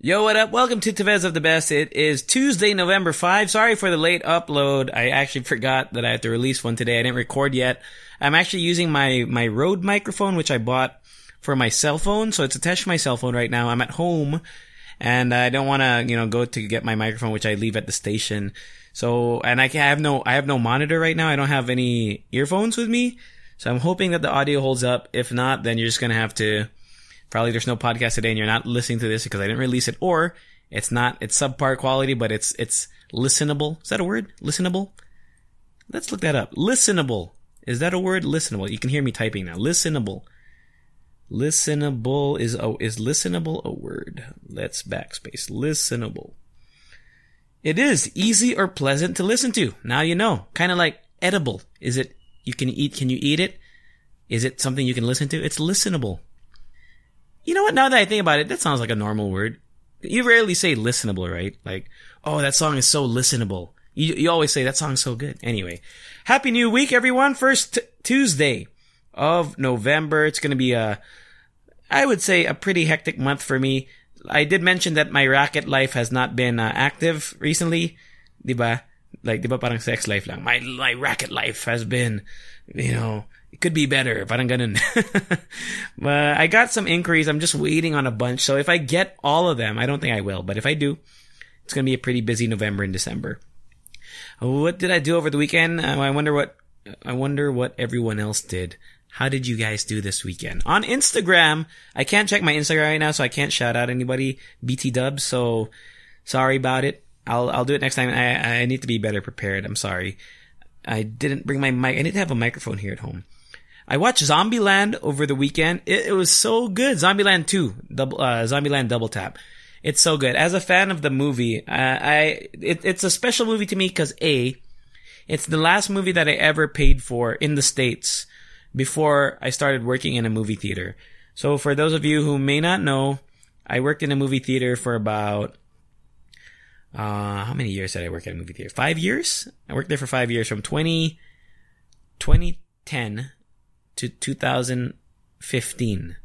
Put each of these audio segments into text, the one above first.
Yo, what up? Welcome to Tevez of the Best. It is Tuesday, November 5. Sorry for the late upload. I actually forgot that I have to release one today. I didn't record yet. I'm actually using my, my Rode microphone, which I bought for my cell phone. So it's attached to my cell phone right now. I'm at home and I don't want to, you know, go to get my microphone, which I leave at the station. So, and I can I have no, I have no monitor right now. I don't have any earphones with me. So I'm hoping that the audio holds up. If not, then you're just going to have to, probably there's no podcast today and you're not listening to this because I didn't release it or it's not, it's subpar quality, but it's, it's listenable. Is that a word? Listenable? Let's look that up. Listenable. Is that a word? Listenable. You can hear me typing now. Listenable. Listenable is oh is listenable a word? Let's backspace. Listenable. It is easy or pleasant to listen to. Now you know. Kind of like edible. Is it you can eat can you eat it? Is it something you can listen to? It's listenable. You know what? Now that I think about it, that sounds like a normal word. You rarely say listenable, right? Like, oh, that song is so listenable. You, you always say that song's so good. Anyway, happy new week, everyone. First t- Tuesday of November. It's going to be a, I would say a pretty hectic month for me. I did mention that my racket life has not been uh, active recently. Diba? Like, diba parang sex life lang. My, my racket life has been, you know, it could be better, parang ganun. but I got some inquiries. I'm just waiting on a bunch. So if I get all of them, I don't think I will, but if I do, it's to be a pretty busy November and December. What did I do over the weekend? Uh, I wonder what, I wonder what everyone else did. How did you guys do this weekend? On Instagram, I can't check my Instagram right now, so I can't shout out anybody. BT dubs, so sorry about it. I'll, I'll do it next time. I, I need to be better prepared. I'm sorry. I didn't bring my mic. I need to have a microphone here at home. I watched Zombieland over the weekend. It, it was so good. Zombieland 2, double, uh, Zombieland Double Tap. It's so good. As a fan of the movie, uh, I, it, it's a special movie to me because A, it's the last movie that I ever paid for in the States before I started working in a movie theater. So for those of you who may not know, I worked in a movie theater for about, uh, how many years did I work at a movie theater? Five years? I worked there for five years from 20, 2010 to 2015.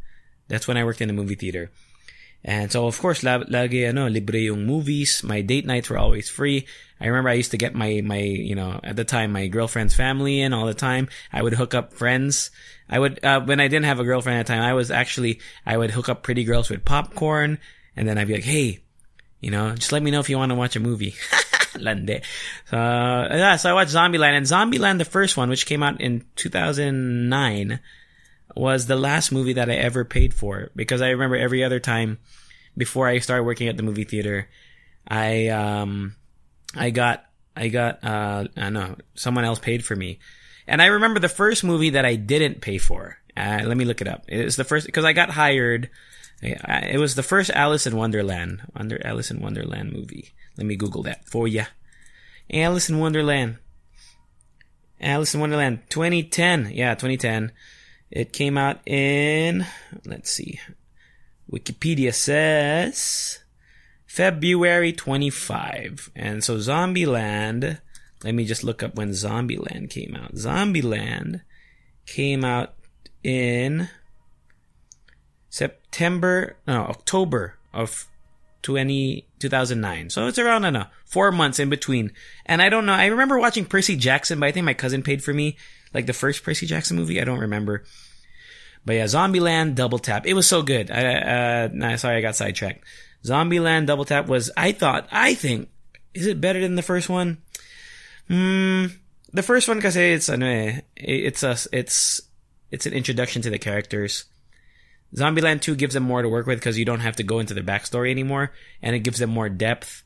That's when I worked in a movie theater. And so, of course, lagi, ano, libre yung movies. My date nights were always free. I remember I used to get my, my, you know, at the time, my girlfriend's family in all the time. I would hook up friends. I would, uh, when I didn't have a girlfriend at the time, I was actually, I would hook up pretty girls with popcorn. And then I'd be like, hey, you know, just let me know if you want to watch a movie. Lande. So, yeah, so I watched Zombieland and Zombieland, the first one, which came out in 2009, was the last movie that I ever paid for because I remember every other time before I started working at the movie theater, I, um, I got, I got, uh, I don't know, someone else paid for me. And I remember the first movie that I didn't pay for. Uh, let me look it up. It's the first, cause I got hired. It was the first Alice in Wonderland, under Alice in Wonderland movie. Let me Google that for ya. Alice in Wonderland. Alice in Wonderland, 2010. Yeah, 2010. It came out in, let's see. Wikipedia says February 25. And so Zombieland, let me just look up when Zombieland came out. Zombieland came out in September, no, October of 20, 2009. So it's around, I don't know, four months in between. And I don't know, I remember watching Percy Jackson, but I think my cousin paid for me, like the first Percy Jackson movie. I don't remember. But yeah, Zombieland Double Tap. It was so good. I, uh, nah, sorry, I got sidetracked. Zombieland Double Tap was, I thought, I think, is it better than the first one? Hmm, the first one, cause it's, ano eh, it's a, it's, it's an introduction to the characters. Zombieland 2 gives them more to work with because you don't have to go into their backstory anymore, and it gives them more depth.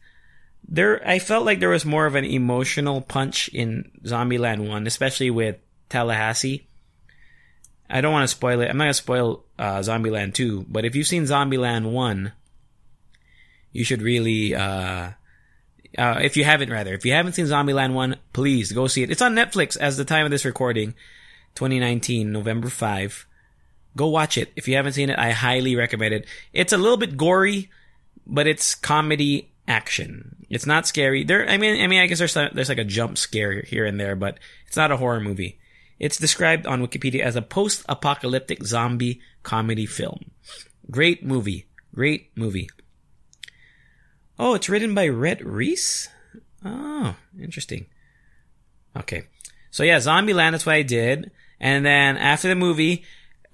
There, I felt like there was more of an emotional punch in Zombieland 1, especially with Tallahassee. I don't want to spoil it. I'm not gonna spoil uh, Zombieland 2, but if you've seen Zombieland 1, you should really, uh, uh, if you haven't rather, if you haven't seen Zombieland 1, please go see it. It's on Netflix as the time of this recording, 2019, November 5. Go watch it. If you haven't seen it, I highly recommend it. It's a little bit gory, but it's comedy action. It's not scary. There, I mean, I mean, I guess there's there's like a jump scare here and there, but it's not a horror movie. It's described on Wikipedia as a post-apocalyptic zombie comedy film. Great movie. Great movie. Oh, it's written by Rhett Reese? Oh, interesting. Okay. So yeah, Zombieland, that's what I did. And then after the movie,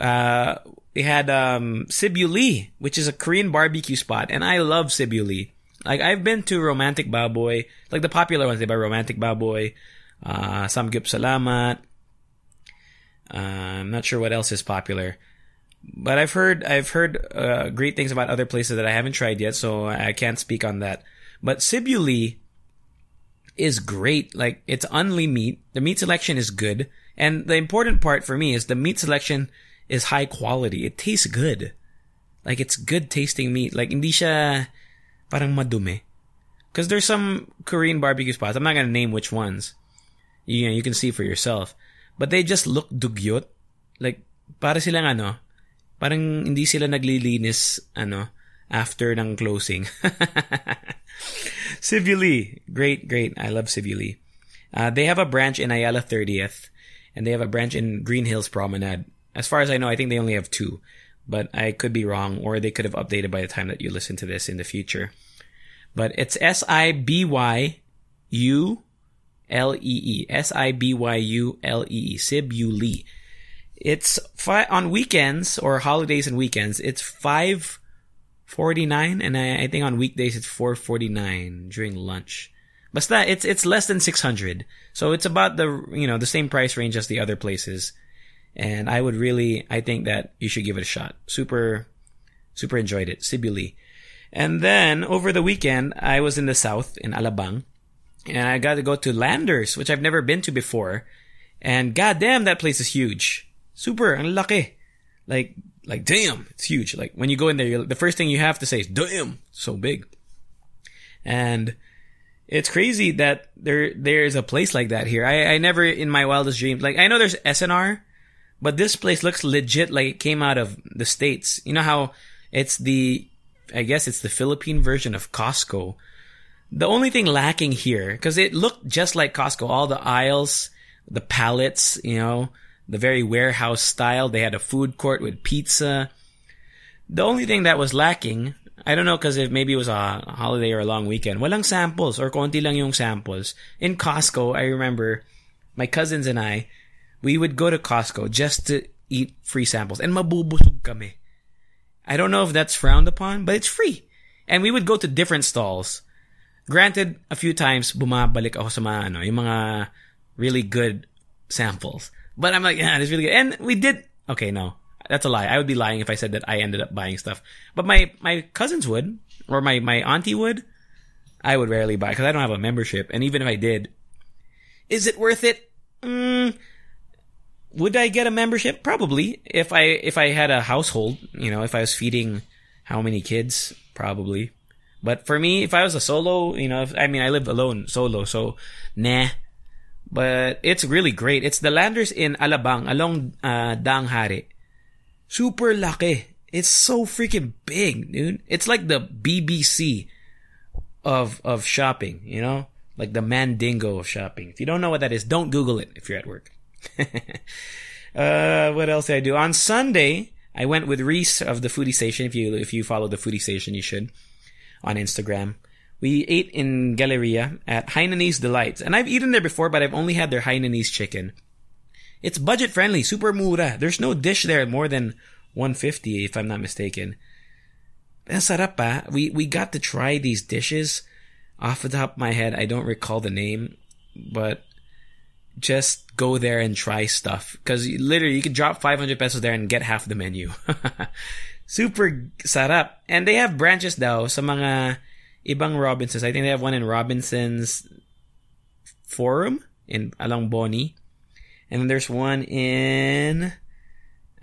uh, we had, um, Sibyulee, which is a Korean barbecue spot. And I love Sibyulee. Like, I've been to Romantic Baboy, like the popular ones, they by Romantic Baboy, uh, Samgyup Salamat. Uh, I'm not sure what else is popular but I've heard I've heard uh, great things about other places that I haven't tried yet, so I can't speak on that. But Sibyulee is great. Like it's unli meat. The meat selection is good, and the important part for me is the meat selection is high quality. It tastes good. Like it's good tasting meat. Like hindi siya parang madumi. Because there's some Korean barbecue spots. I'm not gonna name which ones. You know, you can see for yourself. But they just look dugyot. Like, para silang ano, parang hindi sila naglilinis ano after ng closing. Sibyulee, great, great. I love Sibyulee. Uh, they have a branch in Ayala 30th, and they have a branch in Greenhills Promenade. As far as I know, I think they only have two, but I could be wrong, or they could have updated by the time that you listen to this in the future. But it's S I B Y U L E E. S I B Y U L E E. Sibyulee. It's fi- on weekends or holidays and weekends. It's five forty nine, and I, I, think on weekdays it's four forty nine during lunch. But it's it's less than six hundred, so it's about the you know the same price range as the other places. And I would really, I think that you should give it a shot. Super, super enjoyed it. Sibyulee. And then over the weekend, I was in the south in Alabang, and I got to go to Landers, which I've never been to before. And goddamn, that place is huge. Super, ang laki. Like, like damn, it's huge. Like when you go in there, the first thing you have to say is damn, so big. And it's crazy that there there's a place like that here. I I never in my wildest dreams like I know there's S&R, but this place looks legit like it came out of the states. You know how it's the I guess it's the Philippine version of Costco. The only thing lacking here, because it looked just like Costco, all the aisles, the pallets, you know, the very warehouse style. They had a food court with pizza. The only thing that was lacking, I don't know because if maybe it was a holiday or a long weekend, walang samples or konti lang yung samples. In Costco, I remember my cousins and I, we would go to Costco just to eat free samples and mabubusog kami. I don't know if that's frowned upon, but it's free. And we would go to different stalls. Granted, a few times bumabalik ako sa mga ano, yung mga really good samples. But I'm like, yeah, it's really good. And we did. Okay, no, that's a lie. I would be lying if I said that I ended up buying stuff. But my my cousins would, or my my auntie would. I would rarely buy because I don't have a membership. And even if I did, is it worth it? Mm, would I get a membership? Probably. If I if I had a household, you know, if I was feeding how many kids, probably. But for me, if I was a solo, you know, if, I mean, I live alone, solo, so nah. But it's really great. It's the Landers in Alabang along uh, Daang Hari. Super laki. It's so freaking big, dude. It's like the BBC of of shopping, you know? Like the Mandingo of shopping. If you don't know what that is, don't Google it if you're at work. uh, what else did I do? On Sunday, I went with Reese of the Foodie Station. If you if you follow the Foodie Station, you should on Instagram. We ate in Galleria at Hainanese Delights. And I've eaten there before, but I've only had their Hainanese chicken. It's budget friendly, super mura. There's no dish there more than 150 if I'm not mistaken. Pa. We, we got to try these dishes. Off the top of my head, I don't recall the name, but just go there and try stuff. Cause literally you could drop 500 pesos there and get half the menu. Super sarap. And they have branches daw sa mga ibang Robinsons. I think they have one in Robinsons Forum in along Boni. And then there's one in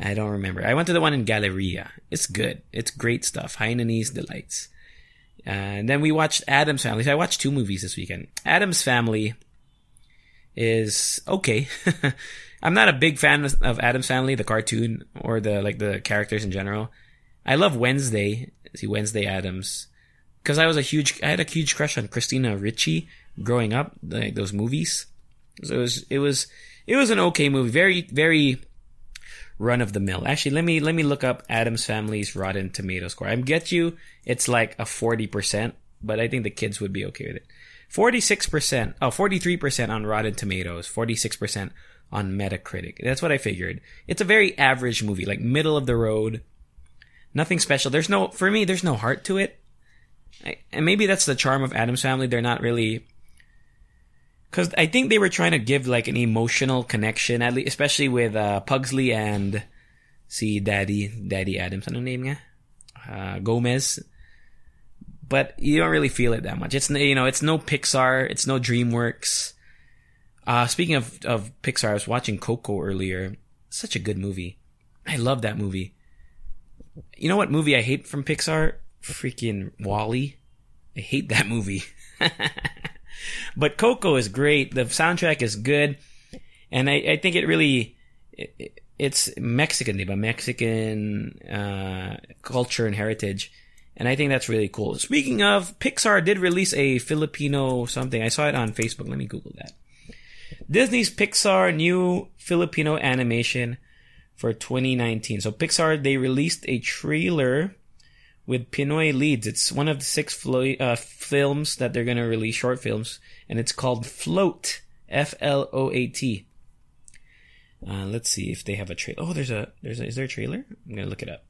I don't remember. I went to the one in Galleria. It's good. It's great stuff. Hainanese delights. Uh, and then we watched Addams Family. So I watched two movies this weekend. Addams Family is okay. I'm not a big fan of Addams Family, the cartoon, or the like the characters in general. I love Wednesday. See Wednesday Addams, because I was a huge, I had a huge crush on Christina Ricci growing up, like those movies. So it was, it was, it was an okay movie. Very, very run of the mill. Actually, let me let me look up Addams Family's Rotten Tomato score. I get you, it's like a forty percent, but I think the kids would be okay with it. Forty-six percent, oh, 43 percent on Rotten Tomatoes, forty-six percent on Metacritic. That's what I figured. It's a very average movie, like middle of the road. Nothing special. There's no, for me, there's no heart to it. I, and maybe that's the charm of Addams Family. They're not really because I think they were trying to give like an emotional connection, at least, especially with uh, Pugsley and see Daddy Daddy Addams. Ano name nga? Uh, Gomez. But you don't really feel it that much. It's you know it's no Pixar, it's no DreamWorks. Uh, speaking of of Pixar, I was watching Coco earlier. Such a good movie. I love that movie. You know what movie I hate from Pixar? Freaking WALL-E. I hate that movie. but Coco is great. The soundtrack is good, and I, I think it really it, it's Mexican, but Mexican uh, culture and heritage, and I think that's really cool. Speaking of, Pixar did release a Filipino something. I saw it on Facebook. Let me Google that. Disney's Pixar new Filipino animation for 2019. So Pixar they released a trailer with Pinoy leads. It's one of the six flo- uh, films that they're going to release, short films, and it's called Float. F L O A T. Uh, let's see if they have a trailer. Oh, there's a there's a, is there a trailer? I'm gonna look it up.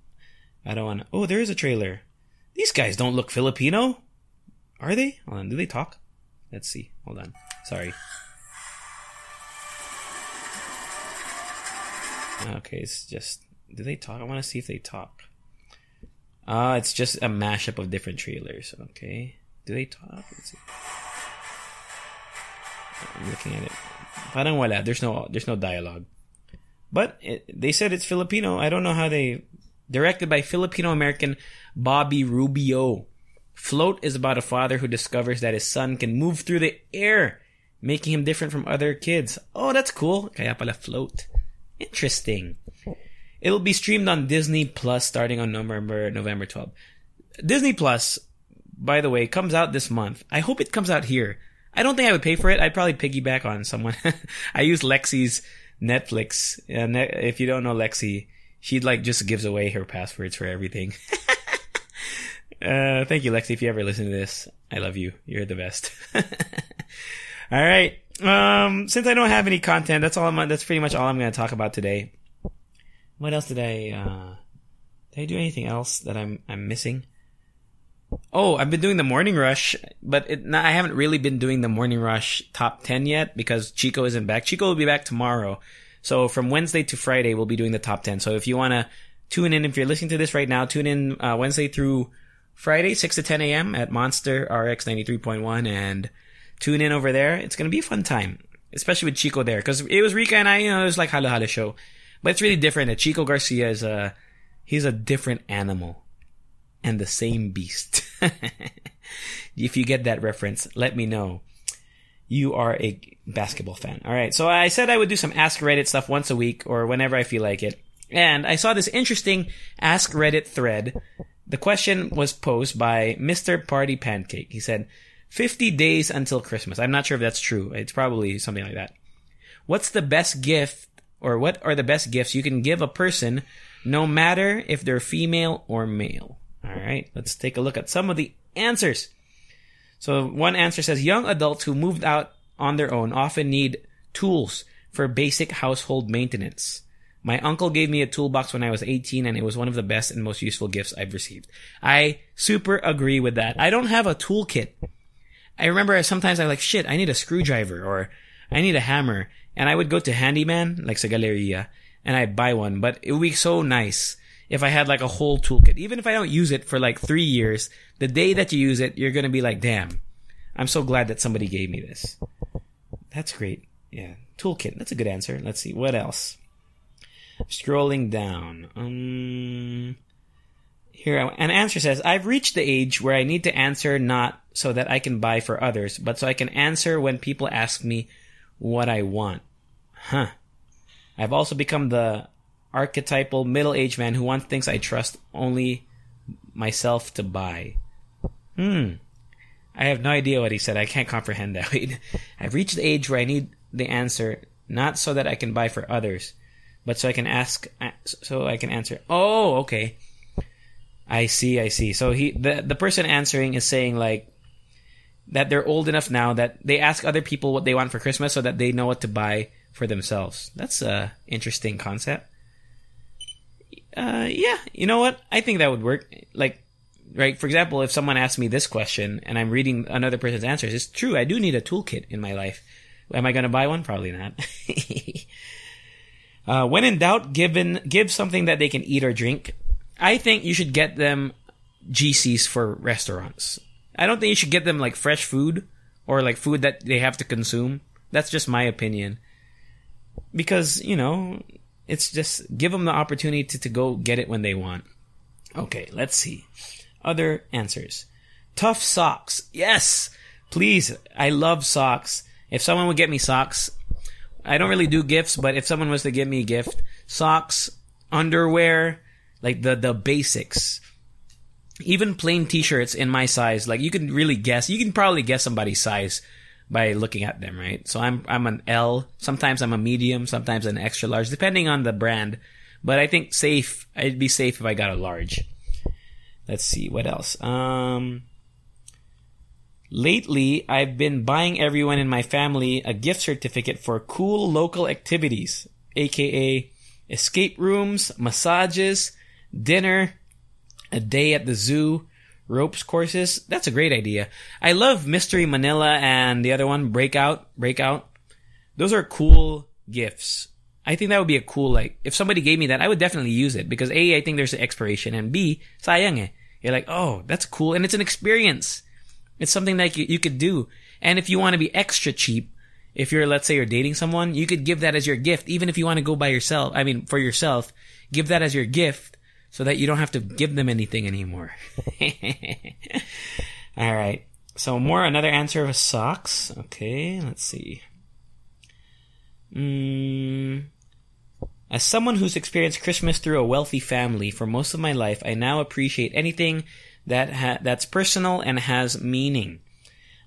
I don't want to. Oh, there is a trailer. These guys don't look Filipino, are they? Hold on, do they talk? Let's see. Hold on. Sorry. Okay, it's just. Do they talk? I want to see if they talk. Ah, uh, it's just a mashup of different trailers. Okay. Do they talk? Let's see. I'm looking at it. Parang wala. There's no there's no dialogue. But it, they said it's Filipino. I don't know how they directed by Filipino American Bobby Rubio. Float is about a father who discovers that his son can move through the air, making him different from other kids. Oh, that's cool. Kaya pala float. Interesting. It'll be streamed on Disney Plus starting on November November 12th. Disney Plus, by the way, comes out this month. I hope it comes out here. I don't think I would pay for it. I'd probably piggyback on someone. I use Lexi's Netflix. Uh, and if you don't know Lexi, she like just gives away her passwords for everything. uh, thank you, Lexi. If you ever listen to this, I love you. You're the best. all right. Um, since I don't have any content, that's all I'm, that's pretty much all I'm going to talk about today. What else did I, uh, did I do anything else that I'm, I'm missing? Oh, I've been doing the morning rush, but it, I haven't really been doing the morning rush top 10 yet because Chico isn't back. Chico will be back tomorrow. So from Wednesday to Friday, we'll be doing the top 10. So if you want to tune in, if you're listening to this right now, tune in, uh, Wednesday through Friday, 6 to 10 a.m. at Monster RX 93.1 and tune in over there. It's going to be a fun time, especially with Chico there because it was Rika and I, you know, it was like Halo Halo show. But it's really different. Chico Garcia is a, he's a different animal and the same beast. if you get that reference, let me know. You are a basketball fan. All right. So I said I would do some Ask Reddit stuff once a week or whenever I feel like it. And I saw this interesting Ask Reddit thread. The question was posed by Mr. Party Pancake. He said, 50 days until Christmas. I'm not sure if that's true. It's probably something like that. What's the best gift or what are the best gifts you can give a person no matter if they're female or male? All right, let's take a look at some of the answers. So one answer says young adults who moved out on their own often need tools for basic household maintenance. My uncle gave me a toolbox when I was 18 and it was one of the best and most useful gifts I've received. I super agree with that. I don't have a toolkit. I remember sometimes I'm like, shit, I need a screwdriver or I need a hammer. And I would go to handyman, like sa Galleria, and I'd buy one. But it would be so nice if I had like a whole toolkit. Even if I don't use it for like three years, the day that you use it, you're gonna be like, damn, I'm so glad that somebody gave me this. That's great. Yeah. Toolkit. That's a good answer. Let's see. What else? Scrolling down. Um, here, an answer says, I've reached the age where I need to answer not so that I can buy for others, but so I can answer when people ask me what I want. Huh. I've also become the archetypal middle-aged man who wants things I trust only myself to buy. Hmm. I have no idea what he said. I can't comprehend that. I've reached the age where I need the answer not so that I can buy for others, but so I can ask, so I can answer. Oh, okay. I see, I see. So he, the, the person answering is saying like, that they're old enough now that they ask other people what they want for Christmas so that they know what to buy for themselves. That's a interesting concept. Uh, yeah, you know what? I think that would work. Like, right? For example, if someone asks me this question and I'm reading another person's answers, it's true. I do need a toolkit in my life. Am I going to buy one? Probably not. uh, when in doubt, given give something that they can eat or drink. I think you should get them GCs for restaurants. I don't think you should get them like fresh food or like food that they have to consume. That's just my opinion. Because, you know, it's just give them the opportunity to, to go get it when they want. Okay, let's see. Other answers. Tough socks. Yes! Please. I love socks. If someone would get me socks, I don't really do gifts, but if someone was to give me a gift, socks, underwear, like the, the basics. Even plain t-shirts in my size, like you can really guess, you can probably guess somebody's size by looking at them, right? So I'm, I'm an L, sometimes I'm a medium, sometimes an extra large, depending on the brand. But I think safe, I'd be safe if I got a large. Let's see, what else? Um, lately, I've been buying everyone in my family a gift certificate for cool local activities, aka escape rooms, massages, dinner, a day at the zoo, ropes courses. That's a great idea. I love Mystery Manila and the other one, Breakout, Breakout. Those are cool gifts. I think that would be a cool, like, if somebody gave me that, I would definitely use it because A, I think there's an expiration and B, sayang eh. You're like, oh, that's cool. And it's an experience. It's something that you, you could do. And if you want to be extra cheap, if you're, let's say you're dating someone, you could give that as your gift. Even if you want to go by yourself, I mean, for yourself, give that as your gift so that you don't have to give them anything anymore. All right. So more another answer of socks. Okay, let's see. Mm, as someone who's experienced Christmas through a wealthy family for most of my life, I now appreciate anything that ha- that's personal and has meaning.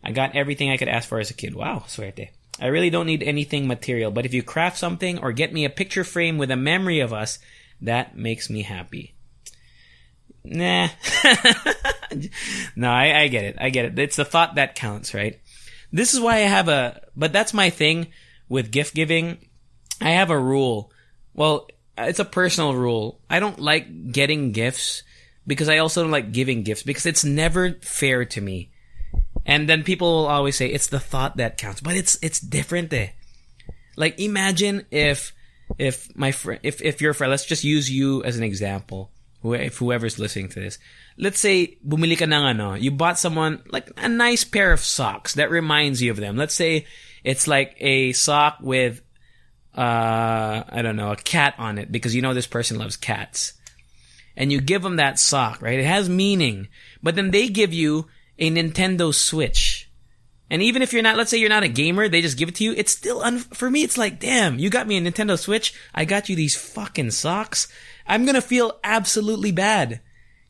I got everything I could ask for as a kid. Wow, suerte. I really don't need anything material, but if you craft something or get me a picture frame with a memory of us, that makes me happy. Nah. no, I, I get it. I get it. It's the thought that counts, right? This is why I have a, but that's my thing with gift giving. I have a rule. Well, it's a personal rule. I don't like getting gifts because I also don't like giving gifts because it's never fair to me. And then people will always say it's the thought that counts, but it's it's different. Eh. Like imagine if if my friend if if your friend let's just use you as an example. If whoever's listening to this, let's say bumili ka ng ano, you bought someone like a nice pair of socks that reminds you of them. Let's say it's like a sock with uh I don't know a cat on it because you know this person loves cats and you give them that sock, right? It has meaning. But then they give you a Nintendo Switch. And even if you're not, let's say you're not a gamer, they just give it to you. It's still, un- for me, it's like, damn, you got me a Nintendo Switch. I got you these fucking socks. I'm gonna feel absolutely bad.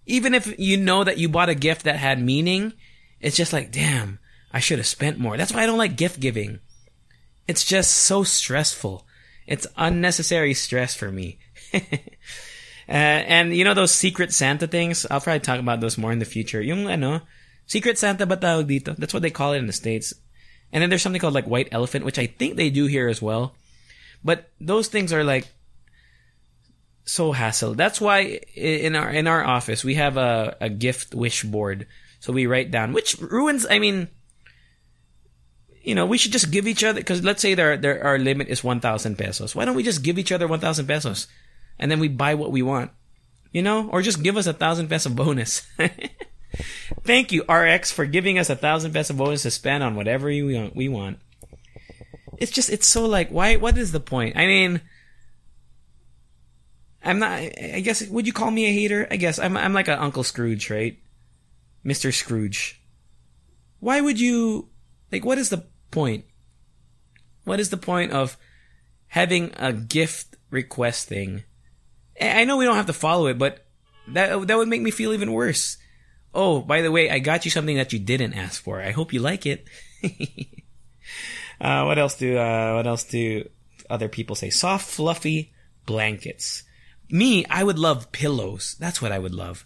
Even if you know that you bought a gift that had meaning, it's just like, damn, I should have spent more. That's why I don't like gift giving. It's just so stressful. It's unnecessary stress for me. Uh, and you know those secret Santa things? I'll probably talk about those more in the future. Yung ano, secret Santa ba tawag dito? That's what they call it in the States. And then there's something called like white elephant, which I think they do here as well. But those things are like so hassle. That's why in our in our office we have a, a gift wish board. So we write down, which ruins. I mean, you know, we should just give each other because let's say there, there our limit is one thousand pesos. Why don't we just give each other one thousand pesos? and then we buy what we want. You know? Or just give us a thousand peso bonus. Thank you, RX, for giving us a thousand peso bonus to spend on whatever we want. It's just, it's so like, why, what is the point? I mean, I'm not. I guess would you call me a hater? I guess I'm. I'm like an Uncle Scrooge, right? Mister Scrooge. Why would you? Like, what is the point? What is the point of having a gift request thing? I know we don't have to follow it, but that that would make me feel even worse. Oh, by the way, I got you something that you didn't ask for. I hope you like it. uh, what else do uh, what else do other people say? Soft, fluffy blankets. Me, I would love pillows. That's what I would love.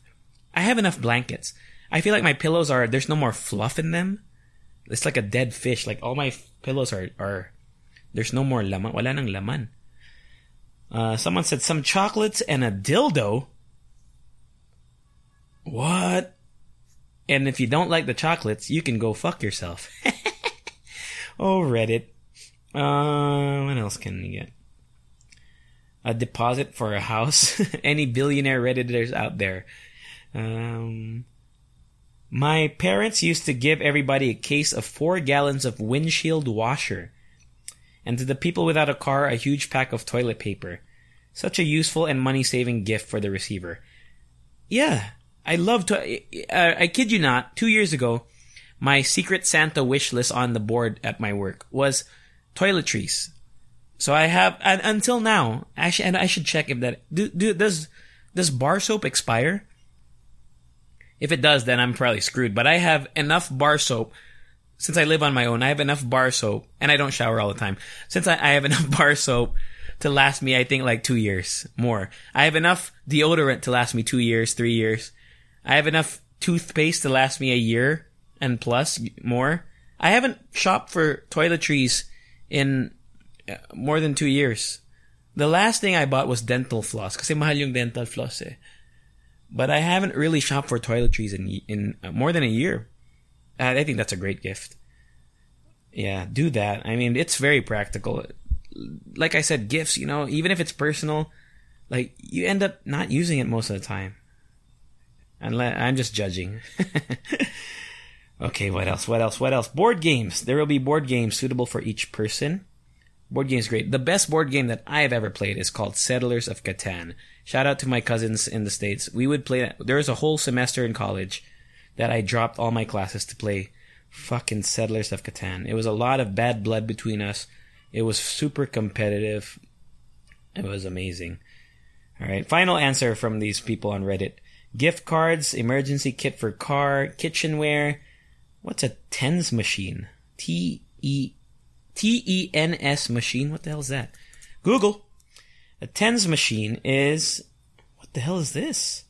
I have enough blankets. I feel like my pillows are there's no more fluff in them. It's like a dead fish. Like all my f- pillows are are there's no more laman. Wala nang laman. Uh, someone said some chocolates and a dildo. What? And if you don't like the chocolates, you can go fuck yourself. oh, Reddit. Uh, what else can you get? A deposit for a house. Any billionaire redditors out there? Um, my parents used to give everybody a case of four gallons of windshield washer, and to the people without a car, a huge pack of toilet paper. Such a useful and money saving gift for the receiver. Yeah, I love to. Uh, I kid you not. Two years ago, my secret Santa wish list on the board at my work was toiletries. So I have and until now. Actually, and I should check if that do, do does does bar soap expire? If it does, then I'm probably screwed. But I have enough bar soap since I live on my own. I have enough bar soap, and I don't shower all the time. Since I, I have enough bar soap to last me, I think like two years more. I have enough deodorant to last me two years, three years. I have enough toothpaste to last me a year and plus more. I haven't shopped for toiletries in uh, more than two years. The last thing I bought was dental floss kasi mahal yung dental floss eh. But I haven't really shopped for toiletries in in uh, more than a year. I think that's a great gift. Yeah, do that. I mean, it's very practical. Like I said, gifts, you know, even if it's personal, like you end up not using it most of the time. I'm just judging. okay, what else? What else? What else? Board games. There will be board games suitable for each person. Board games great. The best board game that I have ever played is called Settlers of Catan. Shout out to my cousins in the states. We would play. There was a whole semester in college that I dropped all my classes to play fucking Settlers of Catan. It was a lot of bad blood between us. It was super competitive. It was amazing. All right, final answer from these people on Reddit gift cards, emergency kit for car, kitchenware. What's a TENS machine? T E T E N S machine. What the hell is that? Google. A TENS machine is what the hell is this?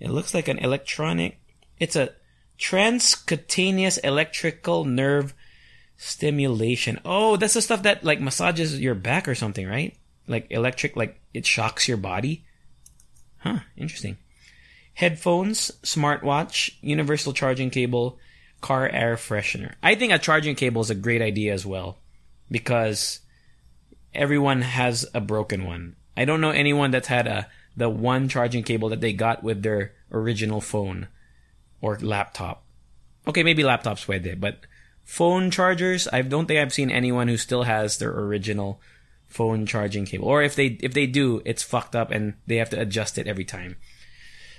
It looks like an electronic. It's a transcutaneous electrical nerve stimulation. Oh, that's the stuff that like massages your back or something, right? Like electric, like it shocks your body. Huh, interesting headphones, smartwatch, universal charging cable, car air freshener. I think a charging cable is a great idea as well because everyone has a broken one. I don't know anyone that's had a the one charging cable that they got with their original phone or laptop. Okay, maybe laptops pwede, but phone chargers, I don't think I've seen anyone who still has their original phone charging cable. Or if they if they do, it's fucked up and they have to adjust it every time.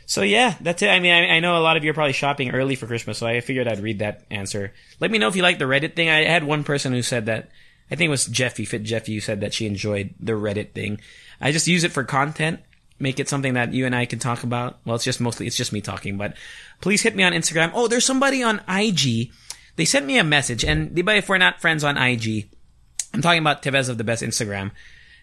So yeah, that's it. I mean, I, I, know a lot of you are probably shopping early for Christmas, so I figured I'd read that answer. Let me know if you like the Reddit thing. I had one person who said that. I think it was Jeffy, Fit Jeffy, who said that she enjoyed the Reddit thing. I just use it for content, make it something that you and I can talk about. Well, it's just mostly it's just me talking, but please hit me on Instagram. Oh, there's somebody on IG. They sent me a message, and if we're not friends on IG, I'm talking about Tevez of the Best Instagram.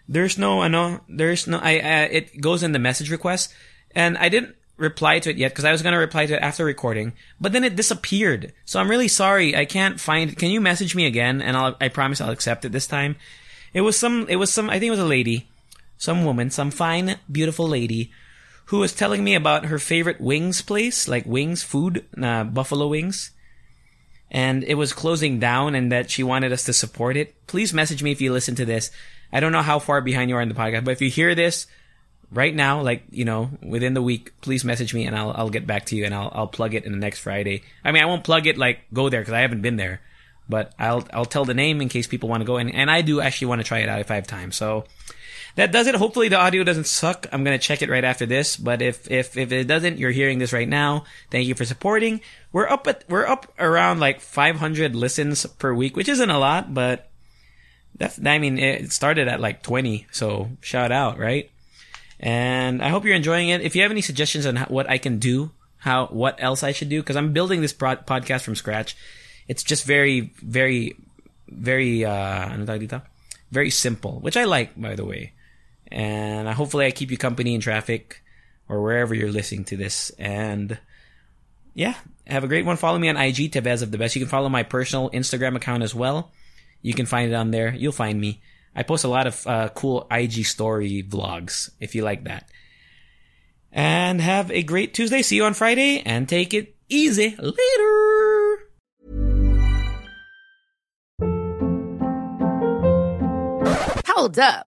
There's no, I know, there's no, I, uh, it goes in the message request, and I didn't reply to it yet because I was going to reply to it after recording, but then it disappeared. So I'm really sorry. I can't find it. Can you message me again? And I'll, I promise I'll accept it this time. It was some, it was some, I think it was a lady, some woman, some fine, beautiful lady who was telling me about her favorite wings place, like wings, food, uh, buffalo wings. And it was closing down and that she wanted us to support it. Please message me if you listen to this. I don't know how far behind you are in the podcast, but if you hear this, right now, like you know, within the week, please message me and I'll I'll get back to you and I'll I'll plug it in the next Friday. I mean, I won't plug it like go there because I haven't been there, but I'll I'll tell the name in case people want to go and and I do actually want to try it out if I have time. So that does it. Hopefully the audio doesn't suck. I'm gonna check it right after this. But if if if it doesn't, you're hearing this right now. Thank you for supporting. We're up at we're up around like 500 listens per week, which isn't a lot, but that's I mean it started at like 20, so shout out, right? And I hope you're enjoying it. If you have any suggestions on how, what I can do, how what else I should do, because I'm building this pro- podcast from scratch. It's just very very very uh very simple, which I like by the way. And hopefully I keep you company in traffic or wherever you're listening to this. And yeah, have a great one. Follow me on IG, Tevez of the Best. You can follow my personal Instagram account as well. You can find it on there. You'll find me. I post a lot of uh, cool IG story vlogs if you like that. And have a great Tuesday. See you on Friday and take it easy. Later. Hold up.